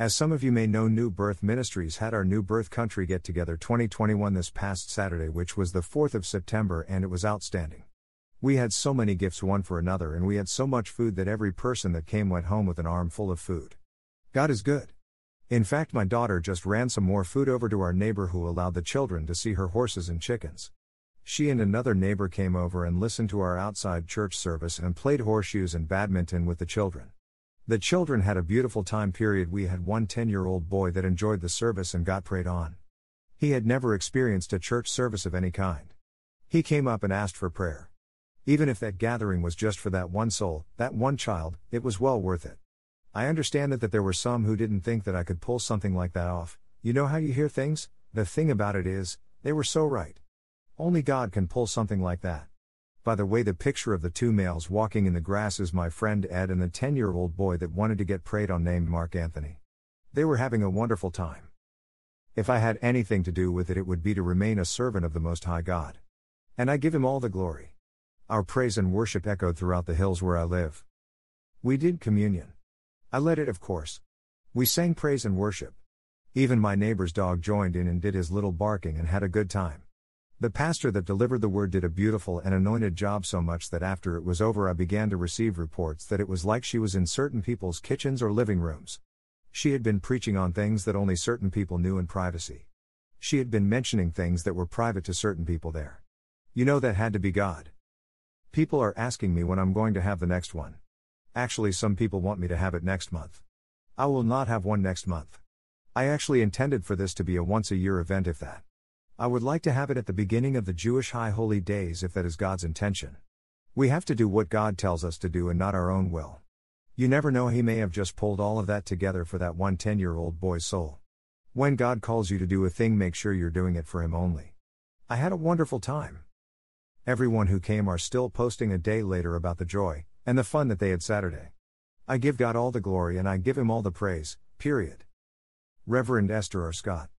As some of you may know, New Birth Ministries had our New Birth Country Get Together 2021 this past Saturday, which was the 4th of September, and it was outstanding. We had so many gifts one for another, and we had so much food that every person that came went home with an arm full of food. God is good. In fact, my daughter just ran some more food over to our neighbor who allowed the children to see her horses and chickens. She and another neighbor came over and listened to our outside church service and played horseshoes and badminton with the children. The children had a beautiful time period. We had one 10 year old boy that enjoyed the service and got prayed on. He had never experienced a church service of any kind. He came up and asked for prayer. Even if that gathering was just for that one soul, that one child, it was well worth it. I understand that, that there were some who didn't think that I could pull something like that off. You know how you hear things? The thing about it is, they were so right. Only God can pull something like that. By the way, the picture of the two males walking in the grass is my friend Ed and the 10 year old boy that wanted to get prayed on named Mark Anthony. They were having a wonderful time. If I had anything to do with it, it would be to remain a servant of the Most High God. And I give him all the glory. Our praise and worship echoed throughout the hills where I live. We did communion. I led it, of course. We sang praise and worship. Even my neighbor's dog joined in and did his little barking and had a good time. The pastor that delivered the word did a beautiful and anointed job so much that after it was over, I began to receive reports that it was like she was in certain people's kitchens or living rooms. She had been preaching on things that only certain people knew in privacy. She had been mentioning things that were private to certain people there. You know that had to be God. People are asking me when I'm going to have the next one. Actually, some people want me to have it next month. I will not have one next month. I actually intended for this to be a once a year event, if that. I would like to have it at the beginning of the Jewish High Holy Days if that is God's intention. We have to do what God tells us to do and not our own will. You never know, He may have just pulled all of that together for that one 10 year old boy's soul. When God calls you to do a thing, make sure you're doing it for Him only. I had a wonderful time. Everyone who came are still posting a day later about the joy and the fun that they had Saturday. I give God all the glory and I give Him all the praise, period. Reverend Esther R. Scott